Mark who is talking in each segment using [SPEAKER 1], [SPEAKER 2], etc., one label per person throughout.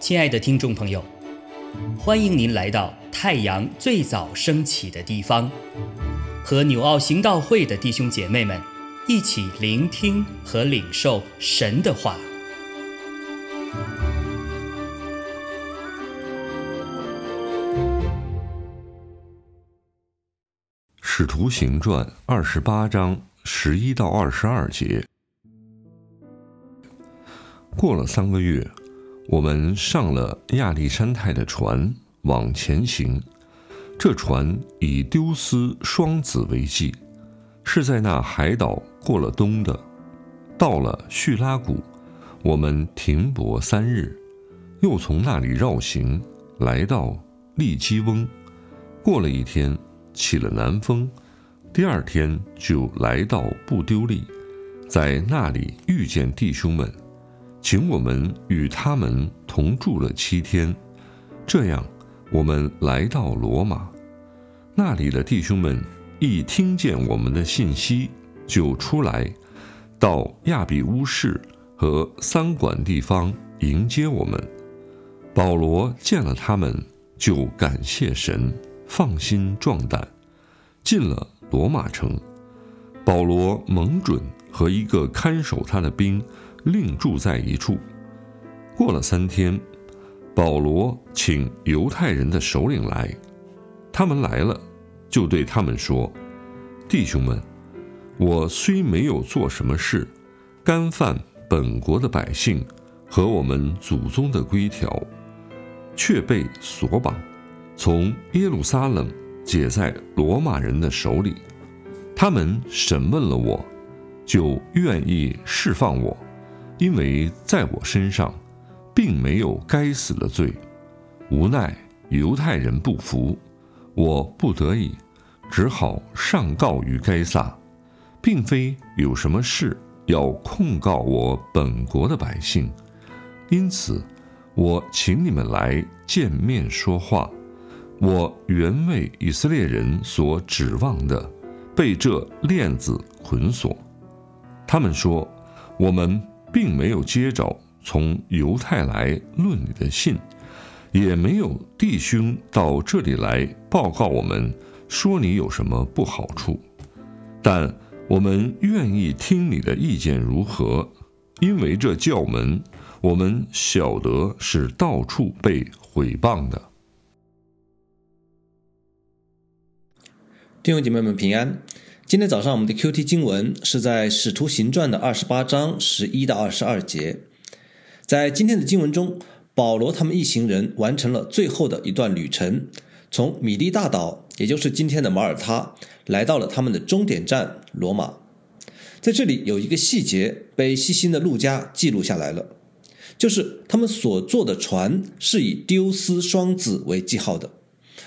[SPEAKER 1] 亲爱的听众朋友，欢迎您来到太阳最早升起的地方，和纽奥行道会的弟兄姐妹们一起聆听和领受神的话。
[SPEAKER 2] 使徒行传二十八章十一到二十二节。过了三个月。我们上了亚历山泰的船，往前行。这船以丢斯双子为记，是在那海岛过了冬的。到了叙拉古，我们停泊三日，又从那里绕行，来到利基翁。过了一天，起了南风，第二天就来到布丢利，在那里遇见弟兄们。请我们与他们同住了七天，这样，我们来到罗马，那里的弟兄们一听见我们的信息，就出来，到亚比乌市和三馆地方迎接我们。保罗见了他们，就感谢神，放心壮胆，进了罗马城。保罗蒙准和一个看守他的兵。另住在一处。过了三天，保罗请犹太人的首领来，他们来了，就对他们说：“弟兄们，我虽没有做什么事，干犯本国的百姓和我们祖宗的规条，却被锁绑，从耶路撒冷解在罗马人的手里。他们审问了我，就愿意释放我。”因为在我身上，并没有该死的罪，无奈犹太人不服，我不得已，只好上告于该撒，并非有什么事要控告我本国的百姓，因此，我请你们来见面说话。我原为以色列人所指望的，被这链子捆锁。他们说，我们。并没有接着从犹太来论你的信，也没有弟兄到这里来报告我们说你有什么不好处，但我们愿意听你的意见如何，因为这教门我们晓得是到处被毁谤的。
[SPEAKER 3] 弟兄姐妹们平安。今天早上我们的 Q T 经文是在《使徒行传》的二十八章十一到二十二节。在今天的经文中，保罗他们一行人完成了最后的一段旅程，从米利大岛，也就是今天的马耳他，来到了他们的终点站罗马。在这里有一个细节被细心的路加记录下来了，就是他们所坐的船是以丢斯双子为记号的。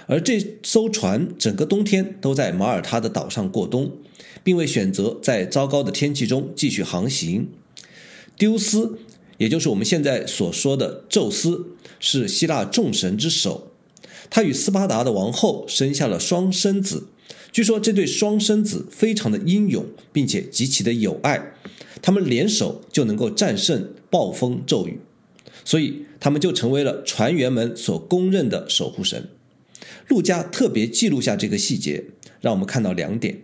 [SPEAKER 3] 而这艘船整个冬天都在马耳他的岛上过冬，并未选择在糟糕的天气中继续航行。丢斯，也就是我们现在所说的宙斯，是希腊众神之首。他与斯巴达的王后生下了双生子。据说这对双生子非常的英勇，并且极其的有爱，他们联手就能够战胜暴风骤雨，所以他们就成为了船员们所公认的守护神。陆家特别记录下这个细节，让我们看到两点。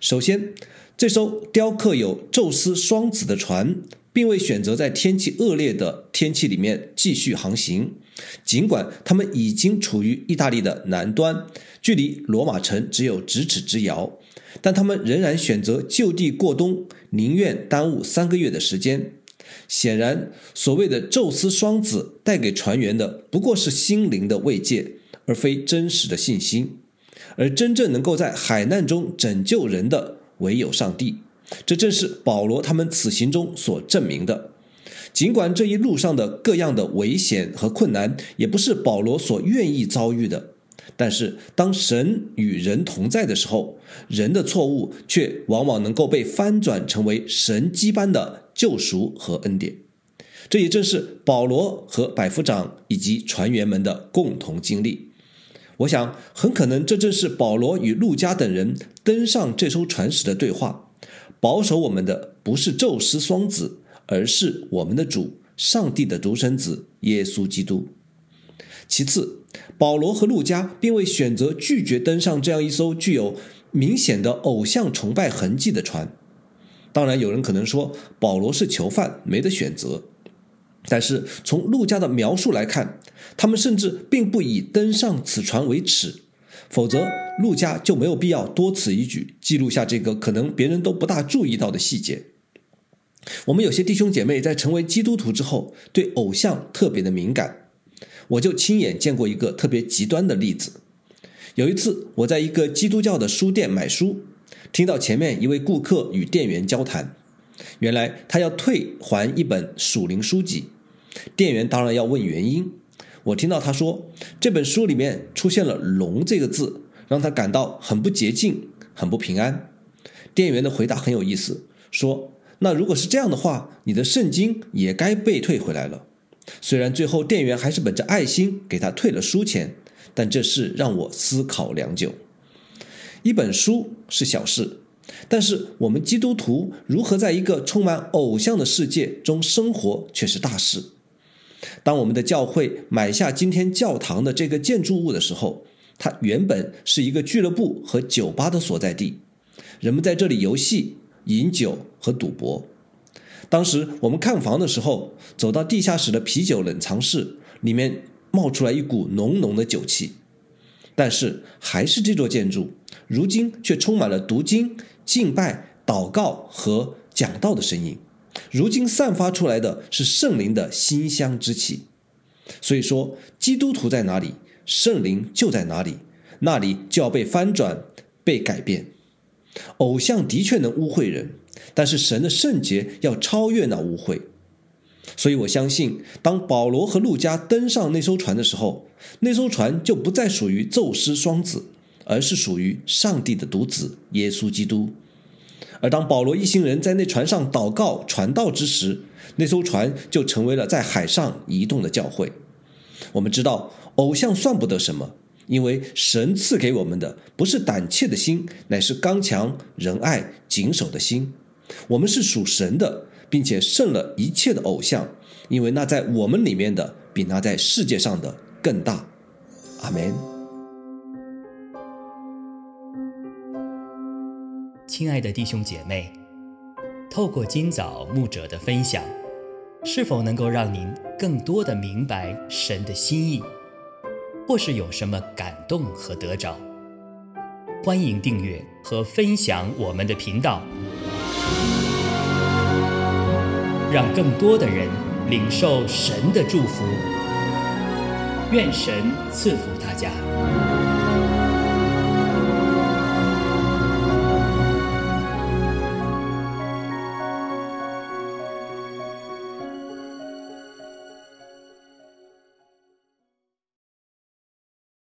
[SPEAKER 3] 首先，这艘雕刻有宙斯双子的船，并未选择在天气恶劣的天气里面继续航行，尽管他们已经处于意大利的南端，距离罗马城只有咫尺之遥，但他们仍然选择就地过冬，宁愿耽误三个月的时间。显然，所谓的宙斯双子带给船员的不过是心灵的慰藉。而非真实的信心，而真正能够在海难中拯救人的唯有上帝。这正是保罗他们此行中所证明的。尽管这一路上的各样的危险和困难也不是保罗所愿意遭遇的，但是当神与人同在的时候，人的错误却往往能够被翻转成为神迹般的救赎和恩典。这也正是保罗和百夫长以及船员们的共同经历。我想，很可能这正是保罗与路加等人登上这艘船时的对话。保守我们的不是宙斯双子，而是我们的主上帝的独生子耶稣基督。其次，保罗和路加并未选择拒绝登上这样一艘具有明显的偶像崇拜痕迹的船。当然，有人可能说保罗是囚犯，没得选择。但是从陆家的描述来看，他们甚至并不以登上此船为耻，否则陆家就没有必要多此一举，记录下这个可能别人都不大注意到的细节。我们有些弟兄姐妹在成为基督徒之后，对偶像特别的敏感，我就亲眼见过一个特别极端的例子。有一次，我在一个基督教的书店买书，听到前面一位顾客与店员交谈。原来他要退还一本属灵书籍，店员当然要问原因。我听到他说这本书里面出现了“龙”这个字，让他感到很不洁净，很不平安。店员的回答很有意思，说：“那如果是这样的话，你的圣经也该被退回来了。”虽然最后店员还是本着爱心给他退了书钱，但这事让我思考良久。一本书是小事。但是我们基督徒如何在一个充满偶像的世界中生活，却是大事。当我们的教会买下今天教堂的这个建筑物的时候，它原本是一个俱乐部和酒吧的所在地，人们在这里游戏、饮酒和赌博。当时我们看房的时候，走到地下室的啤酒冷藏室，里面冒出来一股浓浓的酒气。但是还是这座建筑，如今却充满了读经。敬拜、祷告和讲道的声音，如今散发出来的是圣灵的馨香之气。所以说，基督徒在哪里，圣灵就在哪里，那里就要被翻转、被改变。偶像的确能污秽人，但是神的圣洁要超越那污秽。所以我相信，当保罗和路加登上那艘船的时候，那艘船就不再属于宙斯双子。而是属于上帝的独子耶稣基督。而当保罗一行人在那船上祷告传道之时，那艘船就成为了在海上移动的教会。我们知道，偶像算不得什么，因为神赐给我们的不是胆怯的心，乃是刚强、仁爱、谨守的心。我们是属神的，并且胜了一切的偶像，因为那在我们里面的比那在世界上的更大。阿门。
[SPEAKER 1] 亲爱的弟兄姐妹，透过今早牧者的分享，是否能够让您更多的明白神的心意，或是有什么感动和得着？欢迎订阅和分享我们的频道，让更多的人领受神的祝福。愿神赐福大家。